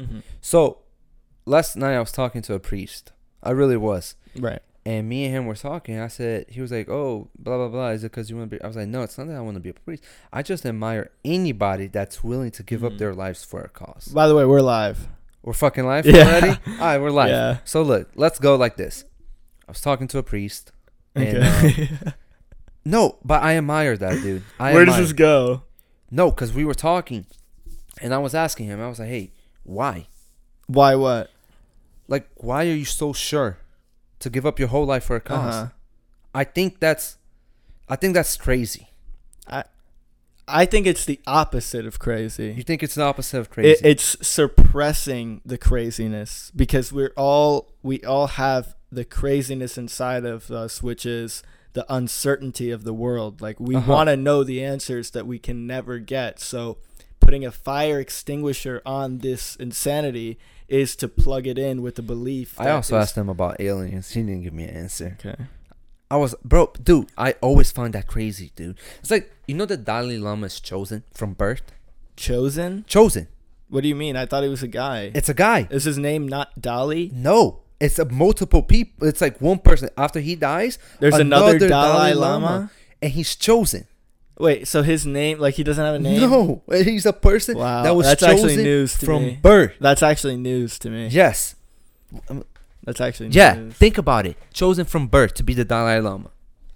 Mhm. So last night I was talking to a priest. I really was. Right. And me and him were talking. I said, he was like, "Oh, blah blah blah. Is it because you want to be?" I was like, "No, it's not that I want to be a priest. I just admire anybody that's willing to give up Mhm. their lives for a cause." By the way, we're live. We're fucking live Yeah. already. All right, we're live. Yeah. So look, let's go like this. I was talking to a priest. And, Okay. No, but I admire that dude. I Where does this go? No, because we were talking, and I was asking him. I was like, "Hey, why? Why what? Like, why are you so sure to give up your whole life for a because Uh-huh. I think that's, I think that's crazy. I I think it's the opposite of crazy. You think it's the opposite of crazy? It, it's suppressing the craziness because we're all we all have the craziness inside of us, which is the uncertainty of the world. Like we Uh-huh. want to know the answers that we can never get. So putting a fire extinguisher on this insanity is to plug it in with the belief. I also asked him about aliens. He didn't give me an answer. Okay. I was, bro, dude. I always find that crazy, dude. It's like you know the Dalai Lama is chosen from birth. Chosen? Chosen. What do you mean? I thought he was a guy. It's a guy. Is his name not Dolly? No, it's a multiple people. It's like one person. After he dies, There's another, Another Dalai, Dalai Lama? Lama. and he's chosen. Wait, so his name, like he doesn't have a name? No, he's a person Wow, that was that's chosen actually news to from me. birth. That's actually news to me. Yes. That's actually Yeah. news. Think about it. Chosen from birth to be the Dalai Lama.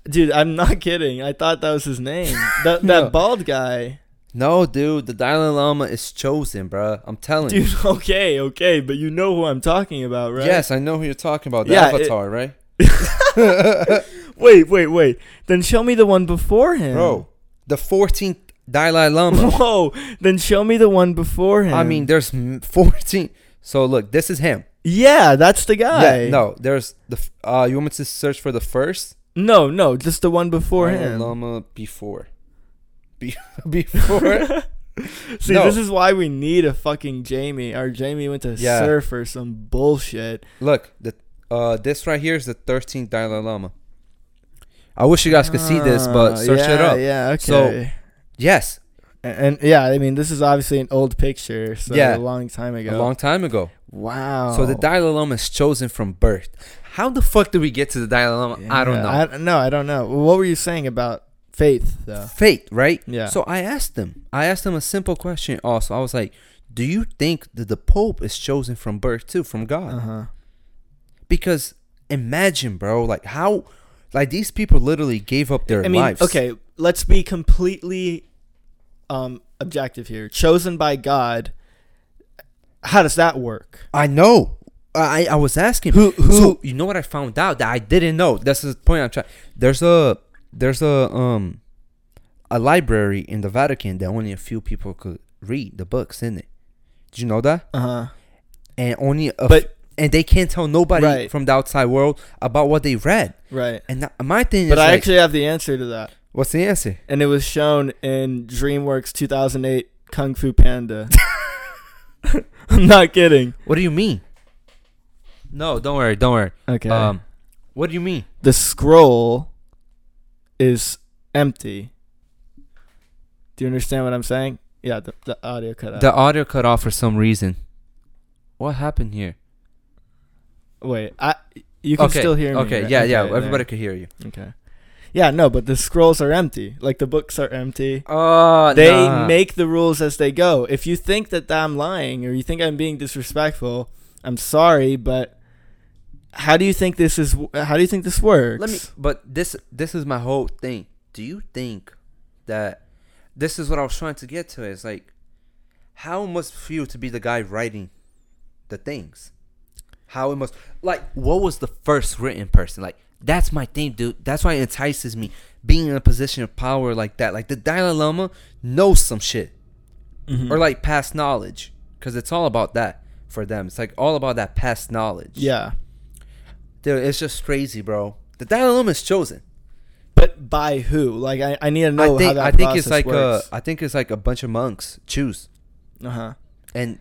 Dude, I'm not kidding. I thought that was his name. That No. that bald guy. No, dude, the Dalai Lama is chosen, bro. I'm telling you. Dude, okay, okay, but you know who I'm talking about, right? Yes, I know who you're talking about. The Yeah, it- Avatar, right? Wait, wait, wait. Then show me the one before him. Bro, the 14th Dalai Lama. Whoa. Then show me the one before him. I mean, there's 14. So look, this is him. Yeah, that's the guy. Yeah, no, there's the. Uh, you want me to search for the first No, no, just the one before Dalai him. Lama before? Be- before? See, No. this is why we need a fucking Jamie. Our Jamie went to Yeah. surf or some bullshit. Look, the uh, this right here is the 13th Dalai Lama. I wish you guys could see this, but Ah, search yeah, it up. Yeah, okay. So- Yes, and, and yeah, I mean, this is obviously an old picture, so Yeah. a long time ago. a long time ago. wow. So the Dalai Lama is chosen from birth. How the fuck did we get to the Dalai Lama? I don't know. I, no, I don't know. What were you saying about faith, though? Fate, right? Yeah. So I asked them. I asked them a simple question. Also, I was like, "Do you think that the Pope is chosen from birth too, from God?" Uh huh. Because imagine, bro, like how, like these people literally gave up their I mean, lives. okay, let's be completely um objective here. Chosen by God. How does that work? I know. I I was asking. Who- who- So you know what I found out that I didn't know. That's the point I'm trying. There's a there's a um a library in the Vatican that only a few people could read the books in it. Did you know that? Uh huh. And only a But- f- and they can't tell nobody Right. from the outside world about what they read. Right. And that, my thing is But I like, actually have the answer to that. what's the answer? and it was shown in DreamWorks 2008 Kung Fu Panda. I'm not kidding. What do you mean? No, don't worry, don't worry. Okay. Um, what do you mean? the scroll is empty. Do you understand what I'm saying? Yeah, the, the audio cut out. The audio cut off for some reason. What happened here? Wait, I you can okay, still hear me. Okay, right? yeah, yeah. there. Everybody could hear you. Okay. Yeah, no, but the scrolls are empty. Like the books are empty. Oh, they make the rules as they go. If you think that I'm lying or you think I'm being disrespectful, I'm sorry, but how do you think this is? How do you think this works? Let me. But this, this is my whole thing. Do you think that this is what I was trying to get to? Is like, how must feel to be the guy writing the things? How it must like what was the first written person? Like that's my thing, dude. That's why it entices me being in a position of power like that. Like the Dalai Lama knows some shit. Mhm. or like past knowledge because it's all about that for them it's like all about that past knowledge yeah, dude it's just crazy bro the Dalai Lama is chosen but by who? Like I, I need to know I think how that I think it's like works. I think it's like a bunch of monks choose Uh huh. and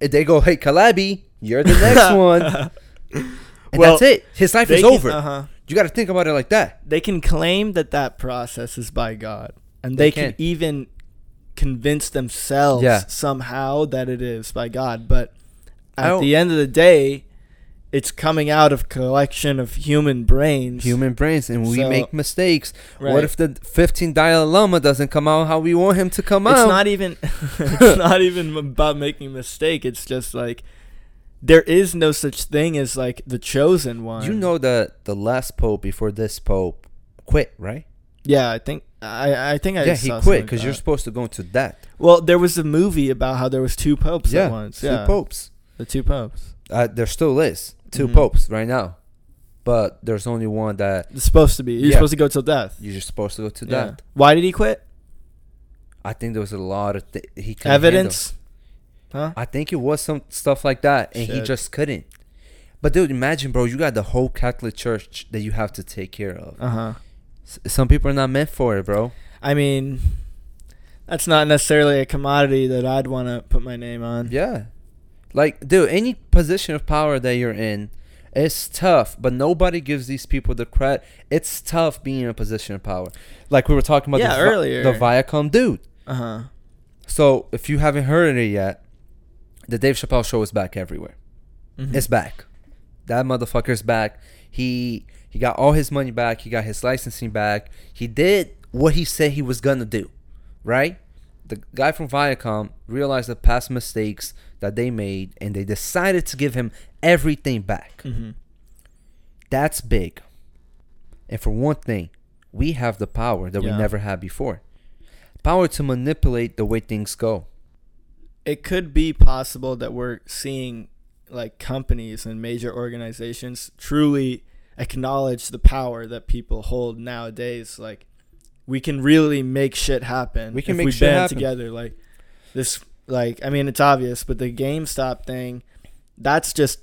they go hey Kalabi you're the next one and Well, that's it his life is can- over Uh-huh. you got to think about it like that They can claim that that process is by God, and they, They can can. even convince themselves Yeah. somehow that it is by God. But at the end of the day, it's coming out of collection of human brains. Human brains, and we So- make mistakes. Right. What if the 15 Dalai Lama doesn't come out how we want him to come it's out? not even it's not even about making a mistake. It's just like there is no such thing as like the chosen one. you know that the last pope before this pope quit, right? Yeah, I think I I think I yeah, he quit because you're supposed to go into debt. Well, there was a movie about how there was two popes yeah, at once. two yeah, popes. the two popes. Uh, there still is 2 Mhm. popes right now, but there's only one that It's supposed to be. You're Yeah. supposed to go till death. you're just supposed to go to Yeah. death. Why did he quit? I think there was a lot of th- he Evidence. Huh? I think it was some stuff like that, and he just couldn't. But dude, imagine, bro, you got the whole Catholic Church that you have to take care of. Uh huh. S- some people are not meant for it, bro. I mean, that's not necessarily a commodity that I'd want to put my name on. Yeah. Like, dude, any position of power that you're in, it's tough, but nobody gives these people the credit. It's tough being in a position of power. Like we were talking about Yeah, the, earlier. the Viacom dude. Uh huh. So, if you haven't heard of it yet, the Dave Chappelle show is back everywhere. Mm-hmm. It's back. That motherfucker's back. He he got all his money back. He got his licensing back. He did what he said he was gonna do, right? The guy from Viacom realized the past mistakes that they made, and they decided to give him everything back. hmm That's big. And for one thing, we have the power that Yeah. we never had before. Power to manipulate the way things go. It could be possible that we're seeing like companies and major organizations truly acknowledge the power that people hold nowadays. Like we can really make shit happen. We can if make we shit band happen. together. Like this. Like I mean, it's obvious, but the GameStop thing, that's just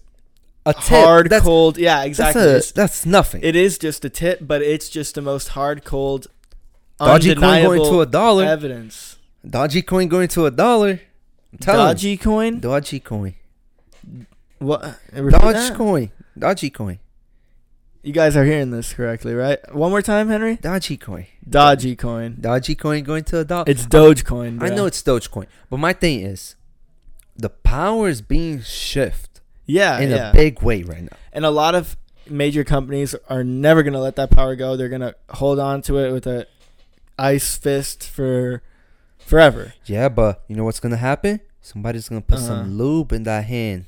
A tip. hard, that's, cold. Yeah, exactly. That's, a, that's nothing. It is just a tip, but it's just the most hard, cold, Dodgy coin going to a dollar. evidence. Dodgy coin going to a dollar. I'm telling Dodgy coin? Dodgy coin. What? That? coin. Dodgy coin. You guys are hearing this correctly, right? One more time, Henry. Dodgy coin. Dodgy coin. Dodgy coin going to a dollar. It's Dogecoin. I bro. know it's Dogecoin, but my thing is, the power is being shifted Yeah, in yeah. a big way right now. and a lot of major companies are never gonna let that power go. They're gonna hold on to it with a ice fist for forever. Yeah, but you know what's gonna happen? Somebody's gonna put Uh-huh. some lube in that hand.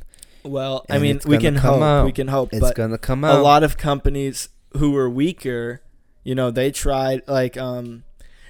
Well, I And mean, it's we gonna can come hope. out. We can hope, It's but gonna come out. a lot of companies who were weaker, you know, they tried like um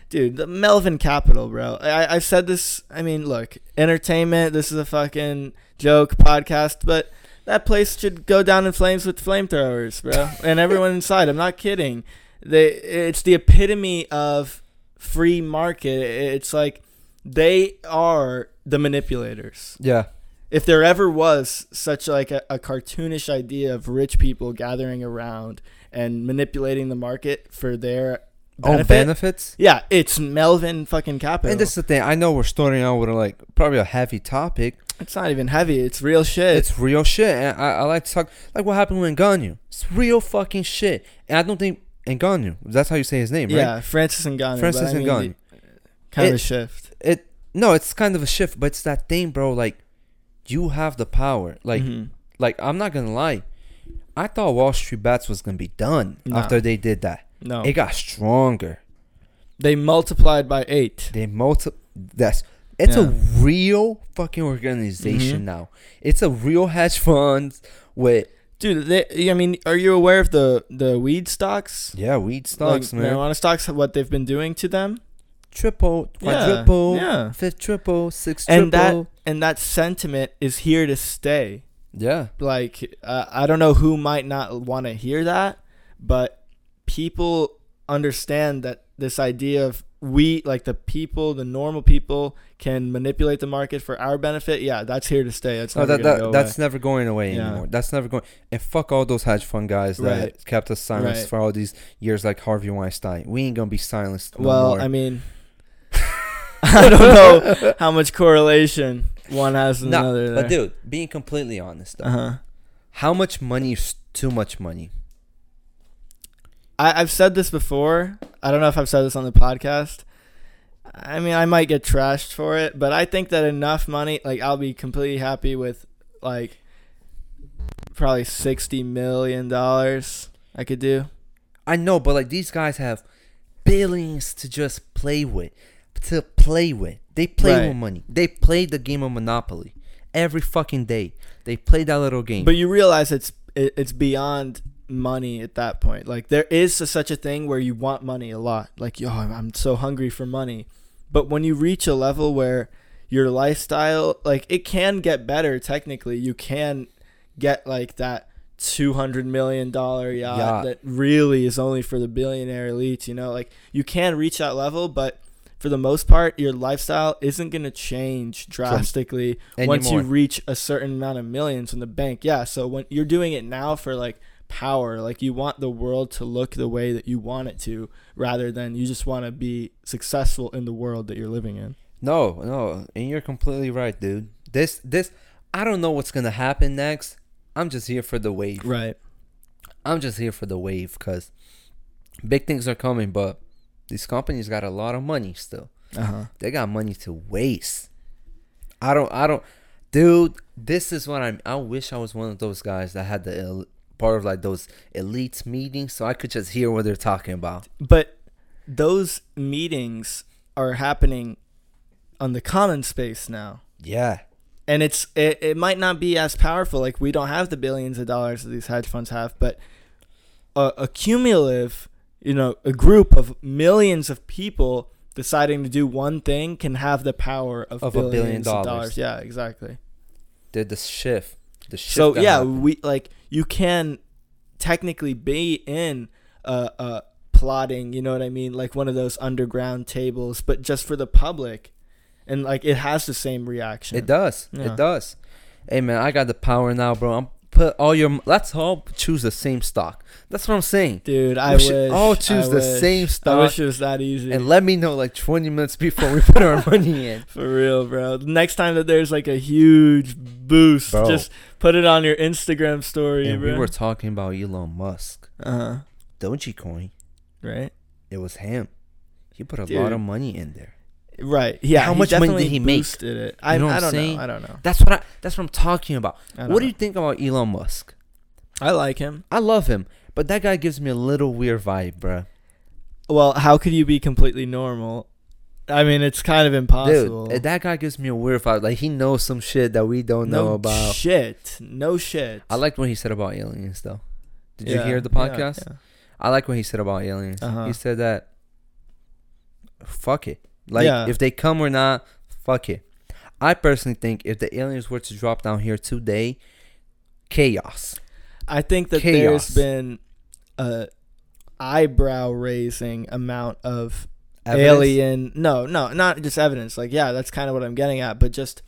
dude, the Melvin Capital, bro. I I said this, I mean, look, entertainment, this is a fucking joke podcast, but that place should go down in flames with flamethrowers, bro. and everyone inside. I'm not kidding. They it's the epitome of free market. It's like they are the manipulators Yeah. If there ever was such like a, a cartoonish idea of rich people gathering around and manipulating the market for their Oh, benefit, benefits. yeah, it's Melvin fucking Capital. And this is the thing. I know we're starting out with a, like probably a heavy topic. it's not even heavy. It's real shit. It's real shit. And I, I like to talk like what happened with Ngannou. It's real fucking shit. And I don't think Ngannou. That's how you say his name, right? yeah, Francis Ngannou. Francis but I mean, Ngannou. the- Kind of a shift. It no, it's kind of a shift, but it's that thing, bro. Like you have the power. Like Mhm. like I'm not gonna lie. I thought Wall Street Bets was gonna be done No. after they did that. no, It got stronger. they multiplied by eight. They multi. That's it's a real fucking organization Mhm. now. It's a real hedge fund with Dude, they, I mean, are you aware of the the weed stocks? yeah weed stocks, like, man. Marijuana stocks, what they've been doing to them, Triple, Yeah, quadruple, yeah. fifth triple, sixth and that and that sentiment is here to stay. yeah, like uh, I don't know who might not want to hear that, but people understand that this idea of we like the people, the normal people can manipulate the market for our benefit. Yeah, that's here to stay. That's no, never that, gonna that go that's away. never going away Yeah. anymore. That's never going. And fuck all those hedge fund guys that Right. kept us silenced Right. for all these years, like Harvey Weinstein. We ain't gonna be silenced. No well. more. I mean, I don't know how much correlation one has with no, another. but dude, being completely honest, though, uh huh. how much money is too much money? I, I've said this before. I don't know if I've said this on the podcast. I mean, I might get trashed for it, but I think that enough money, like I'll be completely happy with like probably sixty million dollars. I could do. I know, but like these guys have billions to just play with, to play with. They play Right. with money. They play the game of Monopoly every fucking day. They play that little game. But you realize it's it, it's beyond money at that point. Like there is a, such a thing where you want money a lot. Like yo, I'm, I'm so hungry for money. But when you reach a level where your lifestyle, like it can get better. Technically, you can get like that two hundred million dollar yacht Yacht. that really is only for the billionaire elites. You know, like you can reach that level, but for the most part, your lifestyle isn't going to change drastically once you reach a certain amount of millions in the bank. Yeah, so when you're doing it now for like power, like you want the world to look the way that you want it to rather than you just want to be successful in the world that you're living in. No, no, and you're completely right, dude. This, this, I don't know what's gonna happen next. I'm just here for the wave. Right. I'm just here for the wave because big things are coming, but these companies got a lot of money still. Uh-huh. They got money to waste. I don't, I don't, dude. This is what I'm. I wish I was one of those guys that had the el- part of like those elites meetings, so I could just hear what they're talking about. But those meetings are happening on the common space now. Yeah, and it's it, it might not be as powerful like we don't have the billions of dollars that these hedge funds have but a, a cumulative you know a group of millions of people deciding to do one thing can have the power of, Of a billion billions of dollars. yeah exactly did the shift. The shift. so yeah happened. we like you can technically be in a, a plotting you know what i mean like one of those underground tables but just for the public and like it has the same reaction It does. Yeah. It does. Hey man, I got the power now, bro. I'm put all your. Let's all choose the same stock. That's what I'm saying. Dude, I We should wish. all choose I the wish. same I stock. wish it was that easy. And let me know like 20 minutes before we put our money in. For real, bro. Next time that there's like a huge boost, Bro. just put it on your Instagram story, And bro. we were talking about Elon Musk, uh huh. Dogecoin. Right. It was him. He put a Dude. lot of money in there. Right. Yeah. How much money did he make? It. I, You know I don't saying? know. I don't know. That's what I. That's what I'm talking about. What do you think about Elon Musk? I like him. I love him, but that guy gives me a little weird vibe, bro. Well, how could you be completely normal? I mean, it's kind of impossible. Dude, that guy gives me a weird vibe. Like he knows some shit that we don't know about. no shit. No shit. I liked what he said about aliens, though. Did you hear the yeah, podcast? yeah. I like what he said about aliens. Uh-huh. He said that, fuck it. Like, Yeah. if they come or not, fuck it. I personally think if the aliens were to drop down here today, chaos. I think that Chaos. there's been a eyebrow raising amount of Evidence? alien no no not just evidence like yeah that's kind of what i'm getting at but just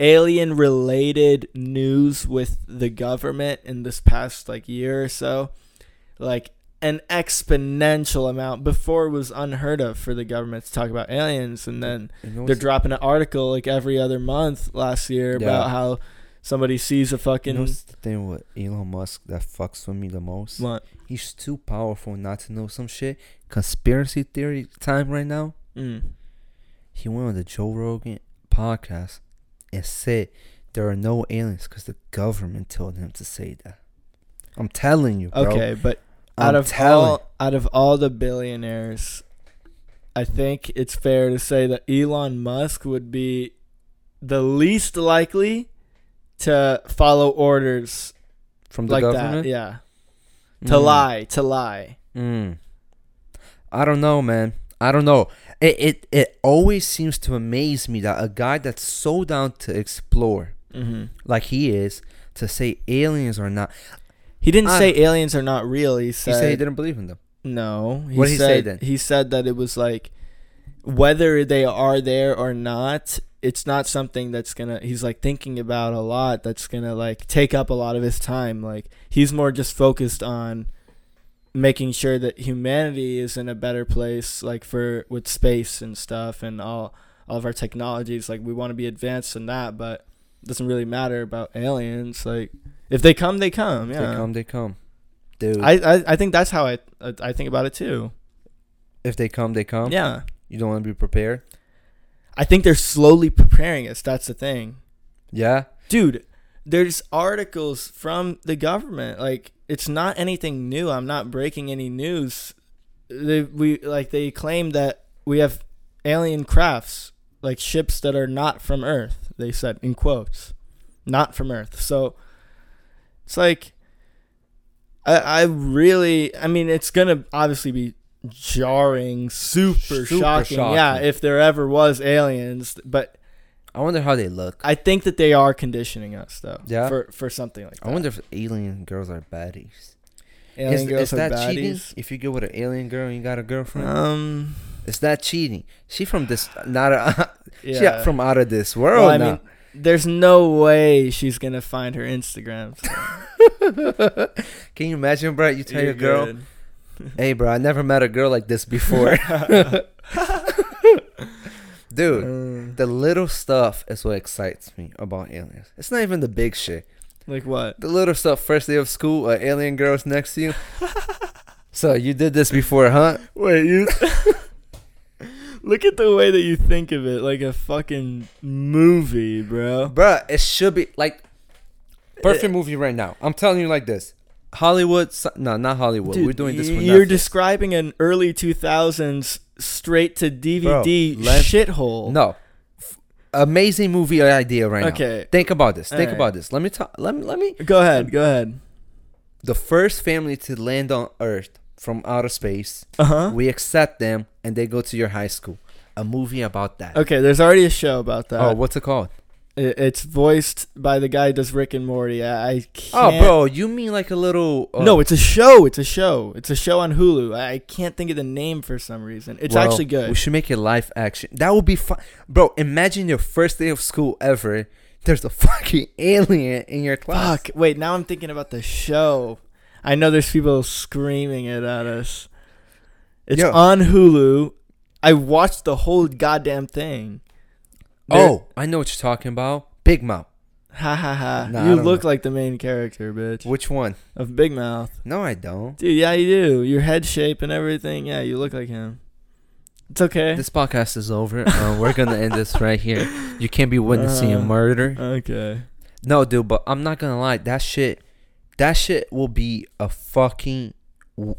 alien related news with the government in this past like year or so like an exponential amount before it was unheard of for the government to talk about aliens and then You know they're dropping an article like every other month last year Yeah. about how somebody sees a you fucking know what's the thing with Elon Musk that fucks with me the most? what He's too powerful not to know some shit. Conspiracy theory time right now. mm. He went on the Joe Rogan podcast and said there are no aliens because the government told him to say that. I'm telling you, bro. okay but I'm out of telling. all out of all the billionaires, I think it's fair to say that Elon Musk would be the least likely to follow orders from the like government. that. Yeah, to Mm. lie, to lie. Mm. I don't know, man. I don't know. It, it it always seems to amaze me that a guy that's so down to explore, Mm-hmm. like he is, to say aliens are not. He didn't I- say aliens are not real. He He said, said he didn't believe in them. no. He What did he say said, then? He said that it was like whether they are there or not. It's not something that's gonna. He's like thinking about a lot. That's gonna like take up a lot of his time. Like he's more just focused on making sure that humanity is in a better place. Like for with space and stuff and all all of our technologies. Like we want to be advanced in that, but it doesn't really matter about aliens. Like if they come, they come. If Yeah. They come, they come, dude. I, I I think that's how I I I think about it too. if they come, they come. Yeah. You You don't want to be prepared. I think they're slowly preparing us. That's the thing. Yeah. dude there's articles from the government like it's not anything new i'm not breaking any news they we like they claim that we have alien crafts like ships that are not from earth they said in quotes not from earth so it's like i i really i mean it's gonna obviously be jarring super, Super shocking. yeah if there ever was aliens but I wonder how they look. I think that they are conditioning us though. Yeah? For for something like that. I wonder if alien girls are baddies. alien is, girls is are that cheating? baddies. If you go with an alien girl and you got a girlfriend, Um. is that cheating? She from this not a, Yeah. she from out of this world. Well, I now. mean, there's no way she's gonna find her Instagram. so Can you imagine, bro? You tell you're your girl, good. "Hey, bro, I never met a girl like this before." Dude, Uh, the little stuff is what excites me about aliens. It's not even the big shit. like what? The little stuff. First day of school, an alien girl's next to you. so you did this before, huh? Wait, you. Look at the way that you think of it, like a fucking movie, bro. Bruh, it should be like perfect eh. movie right now. I'm telling you like this. Hollywood, no, not Hollywood. Dude, We're doing this. You're describing an early 2000s straight to DVD shithole. no, F- amazing movie idea right now. Okay. Think about this. Think Alright. about this. Let me talk. Let me. Let me. Go ahead. Go ahead. The first family to land on Earth from outer space. Uh huh. We accept them, and they go to your high school. A movie about that. Okay, there's already a show about that. oh, what's it called? It- it's voiced by the guy who does Rick and Morty. I, I Oh, can't. bro, you mean like a little? Uh, No, it's a show. It's a show. It's a show on Hulu. I I can't think of the name for some reason. It's well, actually We good. should make it live action. That would be fun, bro. Imagine your first day of school ever. There's a fucking alien in your class. Fuck. Wait, now I'm thinking about the show. I know there's people screaming it at us. It's Yo. on Hulu. I watched the whole goddamn thing. There- Oh, I know what you're talking about. Big Mouth. Ha ha ha. Nah, you look know. like the main character, bitch. Which one? Of Big Mouth. No, I don't. Dude, yeah, you do. Your head shape and everything. Yeah, you look like him. It's okay. This podcast is over. Uh, we're gonna end this right here. You can't be witnessing a Uh, murder. Okay. No, dude, but I'm not gonna lie. That shit, that shit will be a fucking w-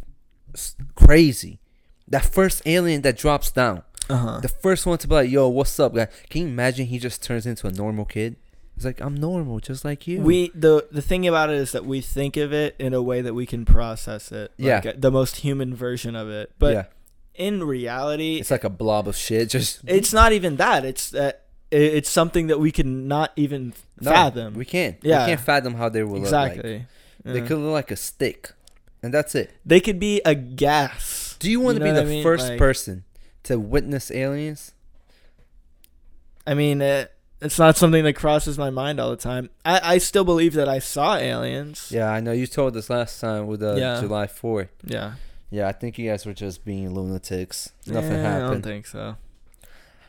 crazy. That first alien that drops down, Uh huh. the first one to be like, "Yo, what's up, guy?" Can you imagine he just turns into a normal kid? He's like, "I'm normal, just like you." We the the thing about it is that we think of it in a way that we can process it. Yeah. Like, uh, the most human version of it. But yeah, in reality, it's like a blob of shit. Just it's not even that. It's that it's something that we can not even No, fathom. We can't. Yeah. we can't fathom how they will look like. They could look like a stick, and that's it. They could be a gas. Do you want to be the I mean? first Like- person to witness aliens? I mean, it, it's not something that crosses my mind all the time. I, I still believe that I saw aliens. Yeah, I know you told us last time with uh, Yeah. July 4th. Yeah. Yeah, I think you guys were just being lunatics. Nothing Eh, I don't happened. think so.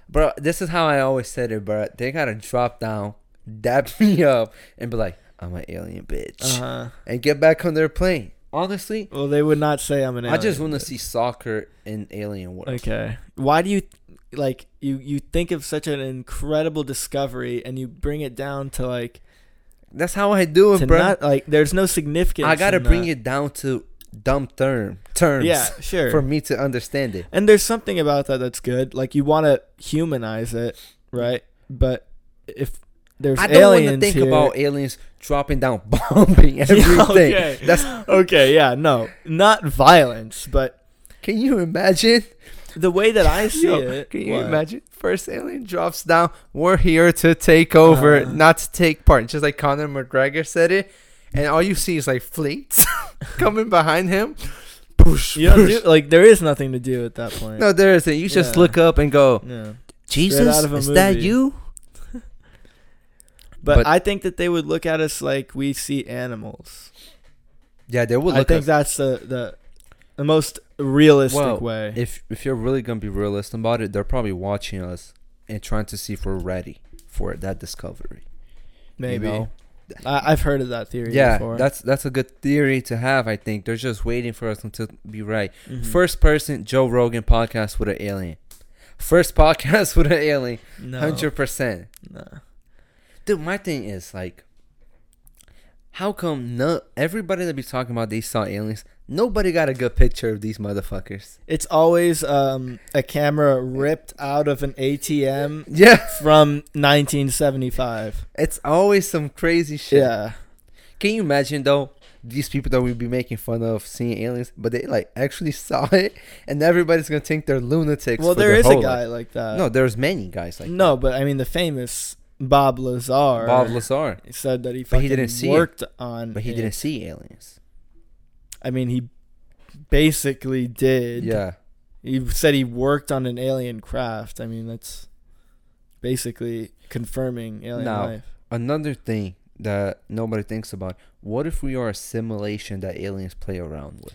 Bro, this is how I always said it, bro. They gotta drop down, dab me up, and be like, I'm an alien bitch. Uh huh. And get back on their plane. Honestly, Well, they would not say I'm an alien. I just want to see soccer in alien world. Okay. Why do you like you you think of such an incredible discovery and you bring it down to like That's how I do it, bro. not like there's no significance. I gotta bring that. it down to dumb term terms Yeah, sure. for me to understand it. and there's something about that that's good. Like you want to humanize it, right? But if there's I don't want to think here, about aliens dropping down, bombing everything. okay. That's okay, yeah, no, not violence, but can you imagine? the way that I see Yo, it. Can you what? imagine? First alien drops down. We're here to take over, Uh. not to take part. Just like Conor McGregor said it, and all you see is like fleets coming behind him. Boosh, You don't do like there is nothing to do at that point. No, there isn't. You just Yeah. look up and go, Yeah. Jesus, out of a is that you? But, But- I think that they would look at us like we see animals. Yeah, they will I think up. that's the, the the most realistic Well, way. If if you're really gonna be realistic about it, they're probably watching us and trying to see if we're ready for that discovery. you Maybe know? I, I've heard of that theory. Yeah, before. that's that's a good theory to have. I think they're just waiting for us to be right. Mhm. First person Joe Rogan podcast with an alien. First podcast with an alien. No, Hundred percent. no. Dude, my thing is like, how come no everybody that be talking about they saw aliens? Nobody got a good picture of these motherfuckers. It's always um, a camera ripped out of an ATM Yeah, from 1975. it's always some crazy shit. Yeah. Can you imagine though? These people that we be making fun of seeing aliens, but they like actually saw it, and everybody's gonna think they're lunatics. Well, there is a guy life. like that. no, there's many guys like no, but I mean the famous Bob Lazar. Bob Lazar, said that he But he didn't see it. worked on. but he it. didn't see aliens. I mean, he basically did. Yeah, He said he worked on an alien craft. I mean, that's basically confirming alien Now- life. another thing that nobody thinks about: what if we are a simulation that aliens play around with?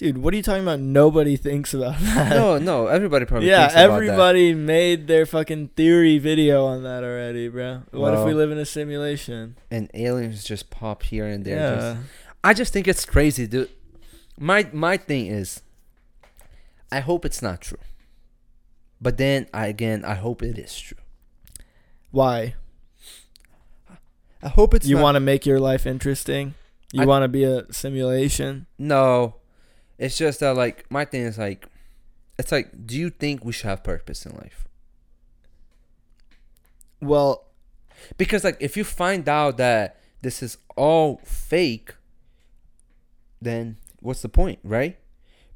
Dude, what are you talking about? Nobody thinks about that. no, no, everybody probably yeah, thinks about that. everybody made their fucking theory video on that already, bro. What if we live in a simulation? and aliens just pop here and there. yeah. just- I just think it's crazy, dude. My my thing is, I hope it's not true. But then I again, I hope it is true. Why? I hope it's you want to make your life interesting? You want to be a simulation? No, it's just that like my thing is like, it's like, do you think we should have purpose in life? Well, Because like, if you find out that this is all fake, then what's the point, right?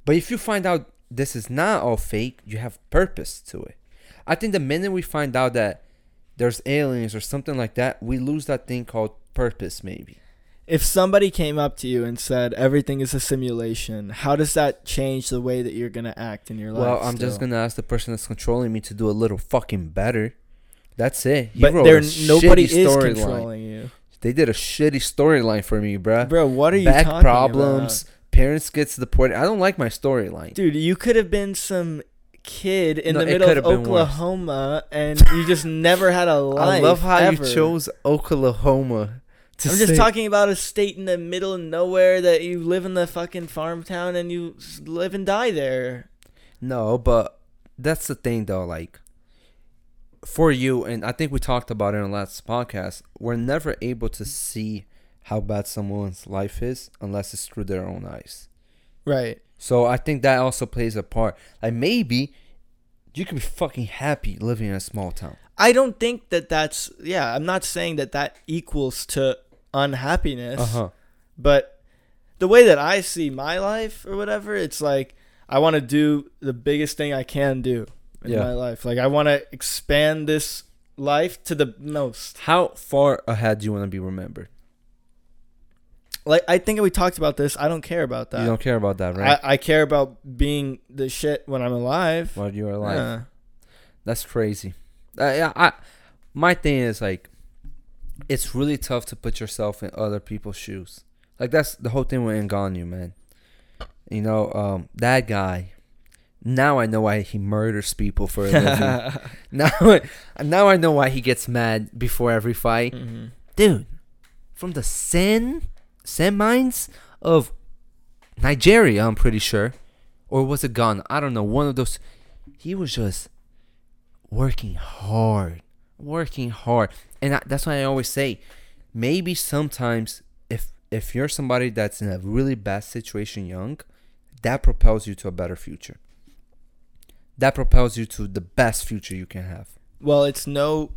But if you find out this is not all fake, you have purpose to it. I think the minute we find out that there's aliens or something like that, we lose that thing called purpose, maybe. If somebody came up to you and said everything is a simulation, how does that change the way that you're gonna act in your life? Well, I'm just gonna ask the person that's controlling me to do a little fucking better. That's it. He But there, a nobody is storyline. controlling you, They did a shitty storyline for me, bruh. bro. What are you Back problems. Parents gets deported. I don't like my storyline. dude? You could have been some kid in No, the middle of have been worse. Oklahoma, and you just never had a life. I love how ever. you chose Oklahoma. I'm just say- talking about a state in the middle of nowhere that you live in the fucking farm town and you live and die there. No, but that's the thing though. Like for you, and I think we talked about it in the last podcast. We're never able to see how bad someone's life is unless it's through their own eyes. Right. So I think that also plays a part. Like maybe you could be fucking happy living in a small town. I don't think that that's yeah. I'm not saying that that equals to unhappiness. Uh huh. But the way that I see my life or whatever, it's like I want to do the biggest thing I can do in Yeah. my life. Like I want to expand this life to the most. How far ahead do you want to be remembered? Like I think we talked about this. I don't care about that. you don't care about that, right? I, I care about being the shit when I'm alive. While you are alive. Yeah. That's crazy. Uh, yeah, I. My thing is like, it's really tough to put yourself in other people's shoes. Like that's the whole thing with Ngannou, man. You know, um, that guy. Now I know why he murders people for a living. now, now I know why he gets mad before every fight, Mhm. dude. From the sand, sand mines of Nigeria, I'm pretty sure, or was it Ghana? I don't know. One of those. He was just working hard, working hard, and I, that's why I always say, maybe sometimes if if you're somebody that's in a really bad situation young, that propels you to a better future. That propels you to the best future you can have. Well, it's no,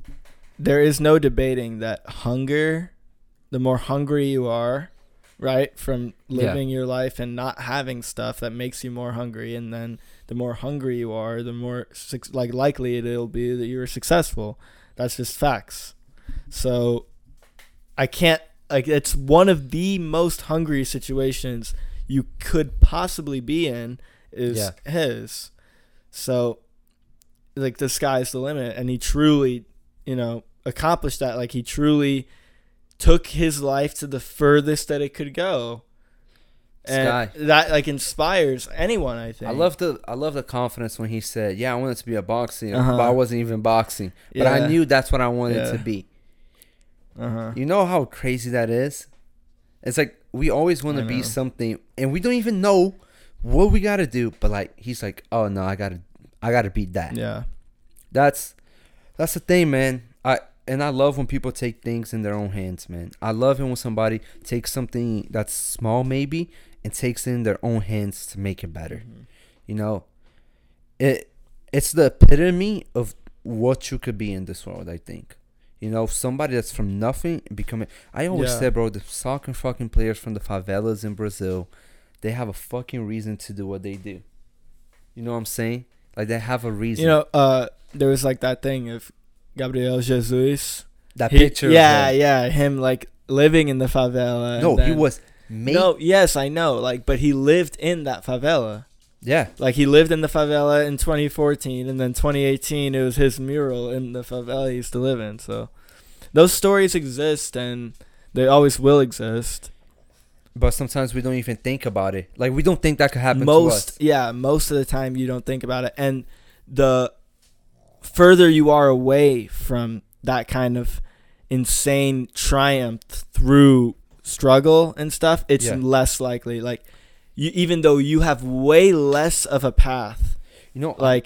there is no debating that hunger, the more hungry you are, right, from Yeah. living your life and not having stuff that makes you more hungry, and then the more hungry you are, the more like likely it'll be that you're successful. That's just facts. So, I can't like it's one of the most hungry situations you could possibly be in is Yeah. his. So, like the sky's the limit, and he truly, you know, accomplished that. Like he truly took his life to the furthest that it could go. And Sky. that like inspires anyone, I think. I love the I love the confidence when he said, "Yeah, I wanted to be a boxer, Uh-huh. but I wasn't even boxing, but Yeah. I knew that's what I wanted Yeah. to be." Uh-huh. You know how crazy that is? It's like we always want to be something and we don't even know what we got to do, but like he's like, "Oh no, I got to I gotta beat that. Yeah. That's that's the thing, man. I and I love when people take things in their own hands, man. I love it when somebody takes something that's small, maybe, and takes it in their own hands to make it better. Mm-hmm. You know, it it's the epitome of what you could be in this world. I think. You know, somebody that's from nothing becoming. I always Yeah. said, bro, the soccer fucking players from the favelas in Brazil, they have a fucking reason to do what they do. You know what I'm saying? Like they have a reason. You know, uh, there was like that thing of Gabriel Jesus. that He- picture. Yeah, yeah, him like living in the favela. No, he was made. No, yes, I know. Like, but he lived in that favela. Yeah, Like he lived in the favela in 2014, and then 2018 it was his mural in the favela he used to live in. So those stories exist, and they always will exist. but sometimes we don't even think about it. Like we don't think that could happen to us. most, yeah, most of the time you don't think about it, and the further you are away from that kind of insane triumph through struggle and stuff, it's Yeah. less likely. Like you, even though you have way less of a path You know, like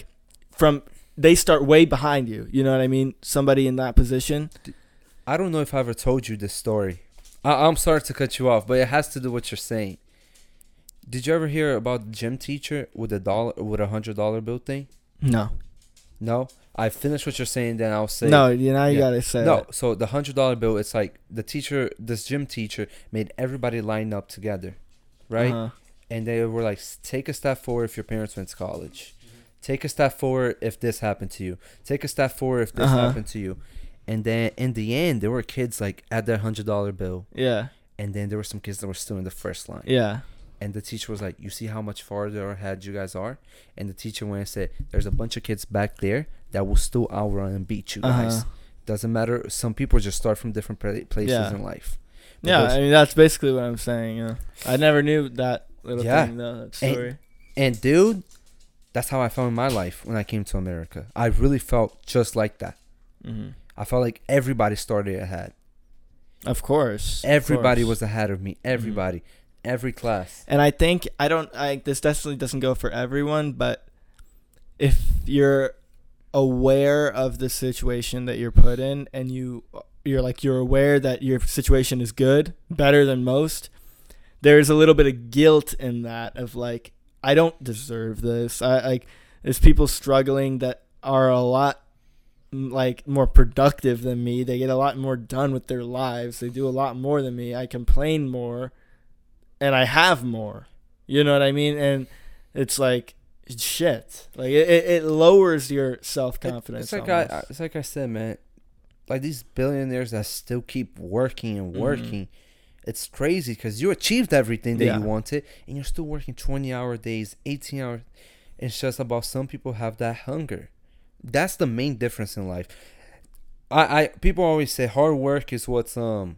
from they start way behind you. You know what I mean? Somebody in that position. I don't know if I ever told you this story. I, I'm sorry to cut you off, but it has to do with what you're saying. Did you ever hear about the gym teacher with a dollar with a hundred dollar bill thing? No, No. I finished what you're saying, then I'll say no. You now you yeah. gotta say No, it. so the hundred dollar bill, it's like the teacher, this gym teacher, made everybody line up together, right? Uh-huh. And they were like, take a step forward if your parents went to college. Take a step forward if this happened to you. Take a step forward if this Uh-huh. happened to you. And then in the end, there were kids like at their hundred dollar bill, Yeah, and then there were some kids that were still in the first line. yeah, And the teacher was like, "You see how much farther ahead you guys are?" And the teacher went and said, "There's a bunch of kids back there that will still outrun and beat you guys. Uh-huh. Doesn't matter. Some people just start from different places Yeah. in life." But yeah. I mean, that's basically what I'm saying. Yeah, I never knew that little Yeah. thing though. That And- And dude, that's how I felt in my life when I came to America. I really felt just like that. hmm I felt like everybody started ahead. Of course, of Everybody course. was ahead of me. Everybody, every class. And I think I don't. I this definitely doesn't go for everyone, but if you're aware of the situation that you're put in, and you you're like you're aware that your situation is good, better than most, there's a little bit of guilt in that of like I don't deserve this. I like there's people struggling that are a lot like more productive than me. They get a lot more done with their lives. They do a lot more than me. I complain more and I have more. You know what I mean? And it's like shit. Like it, it, it lowers your self It- confidence. It's like I, it's like I said, man. Like these billionaires that still keep working and Mhm. working. It's crazy because you achieved everything that Yeah. you wanted, and you're still working 20 hour days, 18 hours. It's just about some people have that hunger. That's the main difference in life. I, I people always say hard work is what's um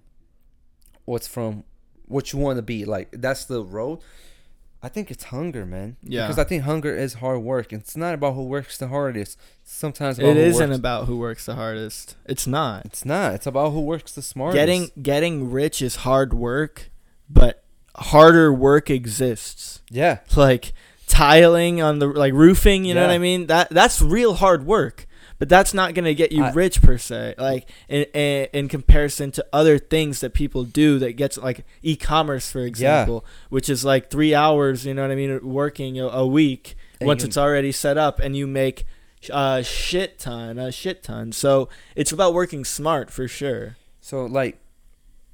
what's from what you want to be like that's the road i think it's hunger man Yeah. because i think hunger is hard work it's not about who works the hardest sometimes about it isn't works- about who works the hardest. It's not. it's not it's about who works the smartest Getting getting rich is hard work, but harder work exists. yeah Like tiling on the like roofing, you know what I mean? That that's real hard work. But that's not gonna get you I- rich per se. Like in, in in comparison to other things that people do that gets like e-commerce, for example, which is like three hours. You know what I mean? Working a, a week And once you- it's already set up, and you make a shit ton, a shit ton. So it's about working smart for sure. So like,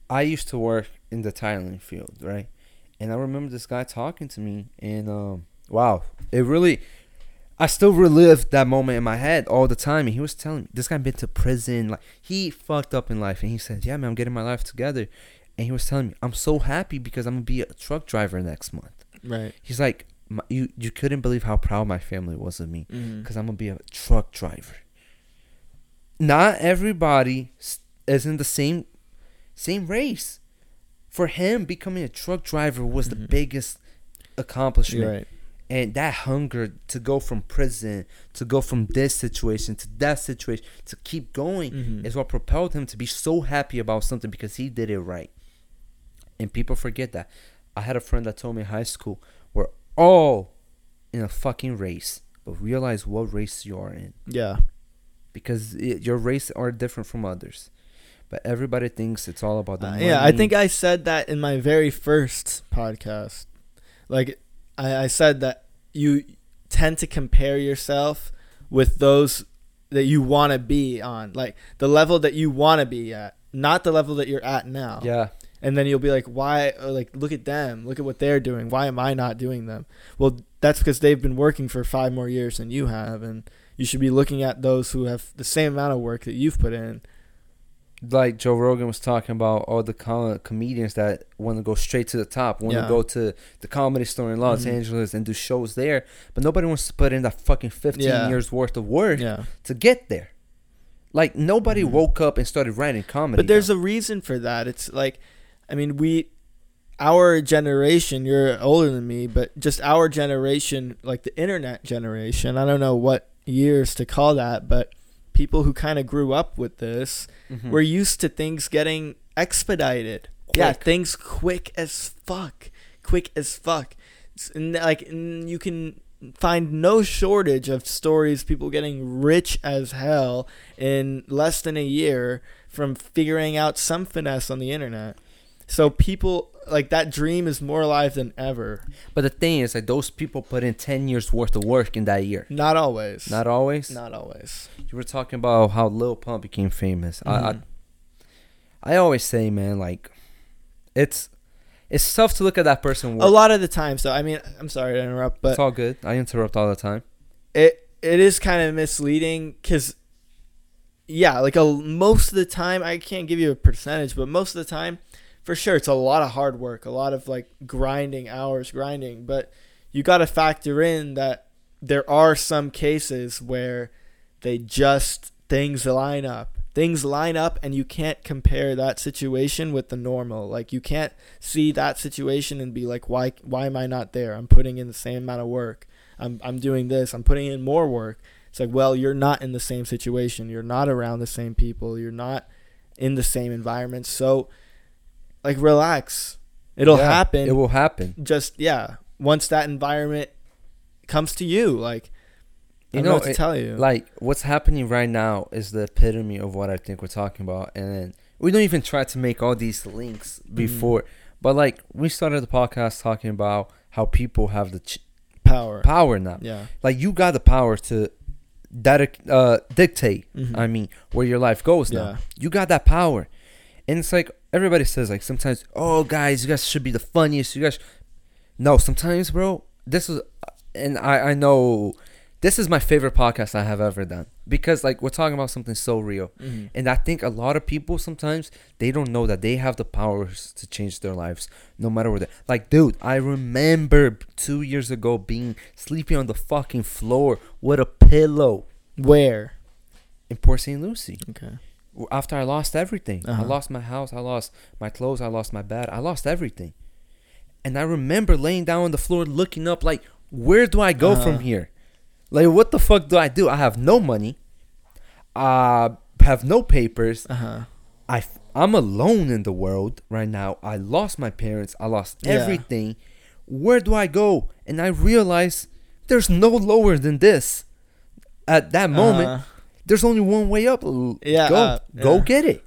I used to work in the tiling field, right? And I remember this guy talking to me, and um, wow, it really, I still relive that moment in my head all the time. And he was telling me this guy been to prison, like he fucked up in life, and he said, "Yeah, man, I'm getting my life together." And he was telling me, "I'm so happy because I'm gonna be a truck driver next month." Right. He's like, "You you couldn't believe how proud my family was of me." Mm-hmm. because I'm gonna be a truck driver. Not everybody is in the same same race. For him, becoming a truck driver was the Mhm. biggest accomplishment, right. And that hunger to go from prison to go from this situation to that situation to keep going Mhm. is what propelled him to be so happy about something because he did it right. And people forget that. I had a friend that told me in high school we're all in a fucking race, but realize what race you are in Yeah. because it, your race are different from others. But everybody thinks it's all about the Uh, money. yeah, I think I said that in my very first podcast. Like, I, I said that you tend to compare yourself with those that you want to be on, like the level that you want to be at, not the level that you're at now. yeah, And then you'll be like, why? Like, look at them. Look at what they're doing. Why am I not doing them? Well, that's because they've been working for five more years than you have, and you should be looking at those who have the same amount of work that you've put in. Like Joe Rogan was talking about all the com- comedians that want to go straight to the top, want to Yeah. go to the comedy store in Los Mhm. Angeles and do shows there, but nobody wants to put in that fucking 15 Yeah. years worth of work Yeah. to get there. Like nobody Mhm. woke up and started writing comedy. But there's now. a reason for that. It's like, I mean, we, our generation, you're older than me, but just our generation, like the internet generation, I don't know what years to call that, but people who kind of grew up with this, Mhm. we're used to things getting expedited. Yeah, things quick as fuck. Quick as fuck. And like, and you can find no shortage of stories people getting rich as hell in less than a year from figuring out some finesse on the internet. So people like that dream is more alive than ever. But the thing is, like those people put in 10 years worth of work in that year. Not always. Not always. Not always. You were talking about how Lil Pump became famous. I, I Mhm. I always say, man, like it's it's tough to look at that person. a lot of the time, so I mean, I'm sorry to interrupt, but it's all good. I interrupt all the time. it it is kind of misleading because yeah like a, most of the time i can't give you a percentage but most of the time for sure it's a lot of hard work a lot of like grinding hours grinding but you got to factor in that there are some cases where they just things line up. Things line up and you can't compare that situation with the normal. Like you can't see that situation and be like why why am i not there? I'm putting in the same amount of work. I'm i'm doing this. I'm putting in more work. It's like well you're not in the same situation. You're not around the same people. You're not in the same environment. So like relax it'll Yeah, happen It will happen. just yeah once that environment comes to you like I You know, know, what to it- tell you Like what's happening right now is the epitome of what I think we're talking about, and then we don't even try to make all these links Mm-hmm. before. But like we started the podcast talking about how people have the ch- power power now. yeah Like you got the power to dedic- uh, dictate. Mhm. I mean, where your life goes now. Yeah. You got that power, and it's like everybody says. Like sometimes, oh guys, you guys should be the funniest. You guys, no. Sometimes, bro, this is, and I I know this is my favorite podcast I have ever done because like we're talking about something so real. Mhm. And I think a lot of people sometimes they don't know that they have the powers to change their lives, no matter what. They, like, dude, I remember two years ago being sleeping on the fucking floor with a pillow where in Port St. Lucie. okay After I lost everything, I Uh-huh. lost my house, I lost my clothes, I lost my bed, I lost everything. And I remember laying down on the floor, looking up, like, where do I go Uh-huh. from here? Like, what the fuck do I do? I have no money. I have no papers. uh-huh I I'm alone in the world right now. I lost my parents. I lost Yeah. everything. Where do I go? And I realize there's no lower than this. At that moment, uh, there's only one way up. Yeah, go uh, go yeah. get it.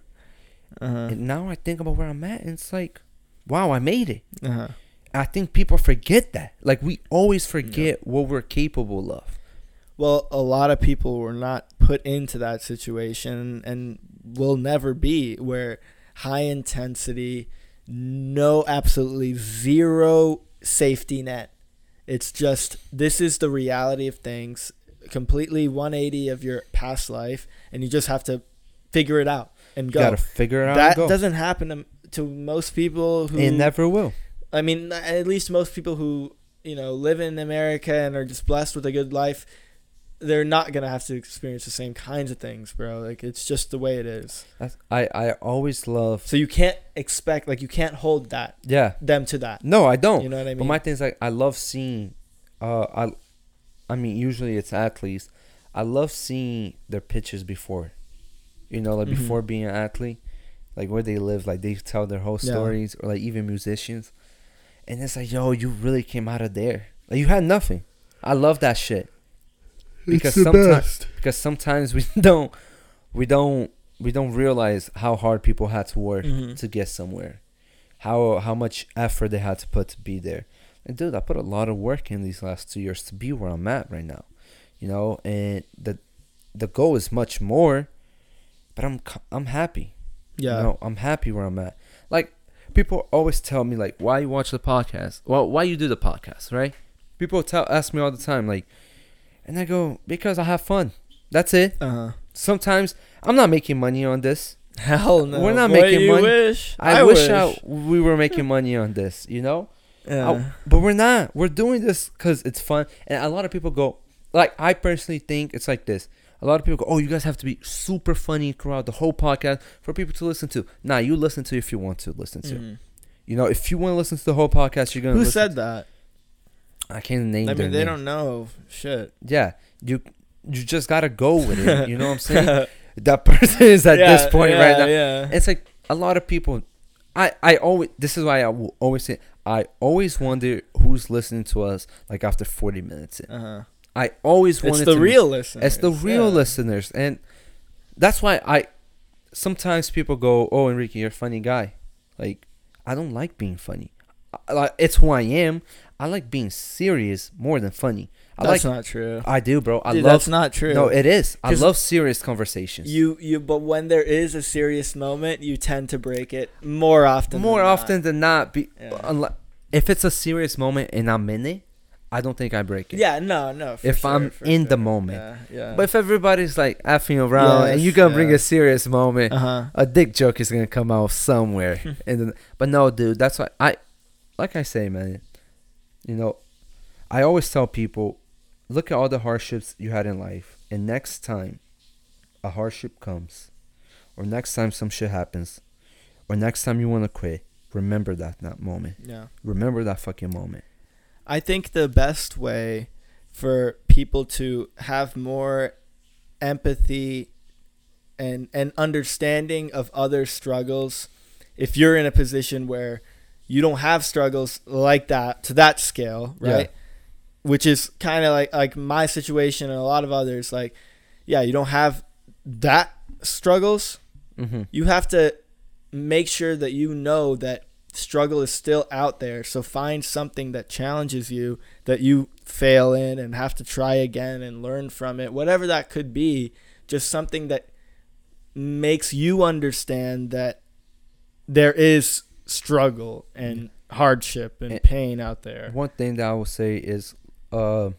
uh-huh And now I think about where I'm at, and it's like, wow, I made it. uh-huh I think people forget that. Like we always forget what we're capable of. Well, a lot of people were not put into that situation and will never be where high intensity, no absolutely zero safety net. It's just this is the reality of things, completely 180 of your past life and you just have to figure it out and You go. gotta figure it out. that and go. doesn't happen to, to most people who It never will. I mean, at least most people who you know live in America and are just blessed with a good life, they're not gonna have to experience the same kinds of things, bro. Like it's just the way it is. I I always love. So you can't expect like you can't hold that Yeah. them to that. No, I don't. You know what I mean? But my thing is like I love seeing, uh, I, mean usually it's athletes. I love seeing their pitches before, you know, like Mhm. before being an athlete, like where they live, like they tell their whole Yeah. stories, or like even musicians, and it's like, yo, you really came out of there. Like you had nothing. I love that shit. Because sometimes because sometimes we don't we don't we don't realize how hard people had to work Mhm. to get somewhere. How how much effort they had to put to be there. And dude, I put a lot of work in these last two years to be where I'm at right now. You know, and the the goal is much more, but I'm I'm happy. Yeah. You know, I'm happy where I'm at. Like people always tell me like why you watch the podcast? Well, why you do the podcast, right? People tell ask me all the time like and I go because I have fun. That's it. Uh huh. Sometimes I'm not making money on this. Hell no. We're not Boy, making money. Wish. I, wish, I, we were making money on this, you know? Yeah. Oh, but we're not. We're doing this because it's fun. And a lot of people go, like, I personally think it's like this. A lot of people go, oh, you guys have to be super funny throughout the whole podcast for people to listen to. Nah, you listen to if you want to listen to. Mhm. You know, if you want to listen to the whole podcast, you're going to Who said that? I can't name I mean, they name. don't know shit. Yeah, you you just got to go with it. You know what I'm saying? that person is at this point right now. Yeah. It's like a lot of people. I I always this is why I will always say I always wonder who's listening to us like after forty minutes. In. Uh-huh. I always It's wanted the real listeners. It's the real yeah. listeners, and that's why I. Sometimes people go, "Oh, Enrique, you're a funny guy." Like, I don't like being funny. I, like it's who I am. I like being serious more than funny. I That's like. not true. I do, bro. I Dude, love. that's not true. No, it is. I love serious conversations. you you but when there is a serious moment, you tend to break it more often. more than not. often than not be Yeah. unle- if it's a serious moment and i'm in it i don't think i break it Yeah, no, no. for If sure, I'm for in the moment. Yeah, yeah. but if everybody's like effing around and Yes, you gonna bring a serious moment uh huh. a dick joke is gonna come out somewhere and then, but no dude that's why i like i say man you know i always tell people look at all the hardships you had in life and next time a hardship comes or next time some shit happens or next time you want to quit remember that that moment Yeah. remember that fucking moment I think the best way for people to have more empathy and and understanding of other struggles if you're in a position where you don't have struggles like that to that scale, Yeah. Which is kind of like like my situation and a lot of others like yeah, you don't have that struggles. mm-hmm. You have to make sure that you know that struggle is still out there. So find something that challenges you that you fail in and have to try again and learn from it. Whatever that could be, just something that makes you understand that there is struggle and hardship and And- pain out there. one thing that i will say is uh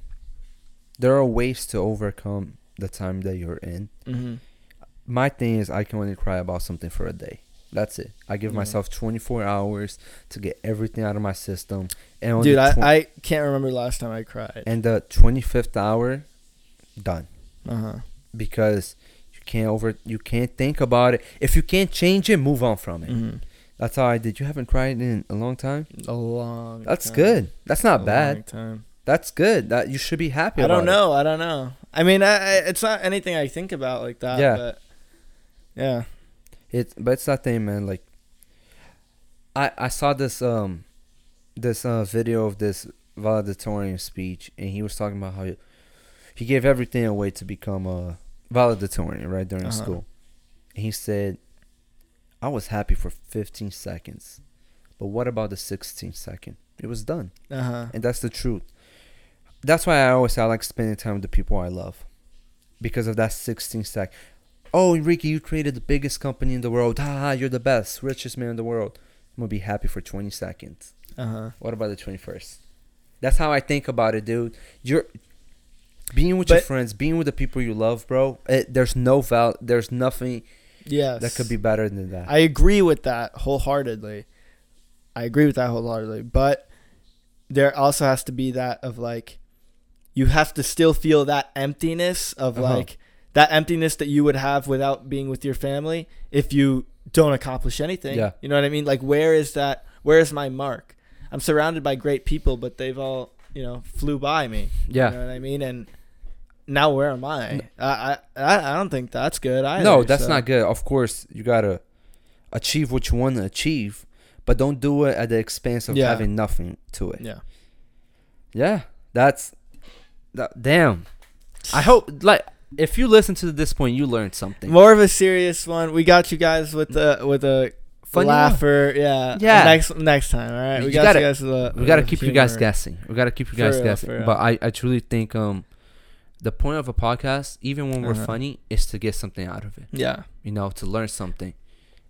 there are ways to overcome the time that you're in hmm my thing is I can only cry about something for a day. That's it. I give Yeah. myself 24 hours to get everything out of my system. And Dude, the I, I can't remember the last time I cried. and the 25th hour, done. Uh huh. Because you can't over, you can't think about it. If you can't change it, move on from it. hmm That's how I did. You haven't cried in a long time. A long. That's time. good. That's not A bad. That's good. That you should be happy. I don't it. know. I don't know. I mean, I, I, it's not anything I think about like that. Yeah. But yeah. It's but it's that thing, man. Like, I I saw this um, this uh video of this valedictorian speech, and he was talking about how he, he gave everything away to become a valedictorian right during Uh-huh. school. And he said, "I was happy for 15 seconds, but what about the 16th second? It was done." Uh huh. And that's the truth. That's why I always say I like spending time with the people I love. Because of that 16 sec. Oh, Enrique, you created the biggest company in the world. Ah, you're the best, richest man in the world. I'm going to be happy for 20 seconds. Uh huh. What about the 21st? That's how I think about it, dude. You're being with your friends, being with the people you love, bro. It, there's no val there's nothing Yes. that could be better than that. I agree with that wholeheartedly. I agree with that wholeheartedly. But there also has to be that of like, you have to still feel that emptiness of Uh-huh. like that emptiness that you would have without being with your family if you don't accomplish anything. Yeah. You know what I mean? Like, where is that? Where is my mark? I'm surrounded by great people, but they've all, you know, flew by me. yeah. You know what I mean? And now where am I? I I, I don't think that's good either. No, that's so- not good. Of course, you gotta achieve what you want to achieve, but don't do it at the expense of Yeah. having nothing to it. Yeah. Yeah, that's that. Damn, I hope like if you listen to this point, you learned something. More of a serious one. We got you guys with the with a Funny laugher. Yeah. Yeah. Next next time. All right. We You got gotta- you guys with a. we gotta keep you guys guessing. We gotta keep you guys real, guessing. But I, I truly think um the point of a podcast, even when we're Uh-huh. funny, is to get something out of it. Yeah. You know, to learn something.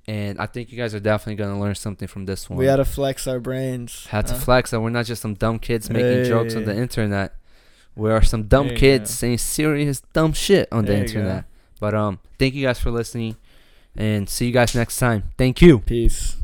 And I think you guys are definitely gonna learn something from this one. We had to flex our brains. had to flex that we're not just some dumb kids making jokes on the internet. We are some dumb kids go. saying serious dumb shit on the There go. internet. But um, thank you guys for listening, and see you guys next time. Thank you. Peace.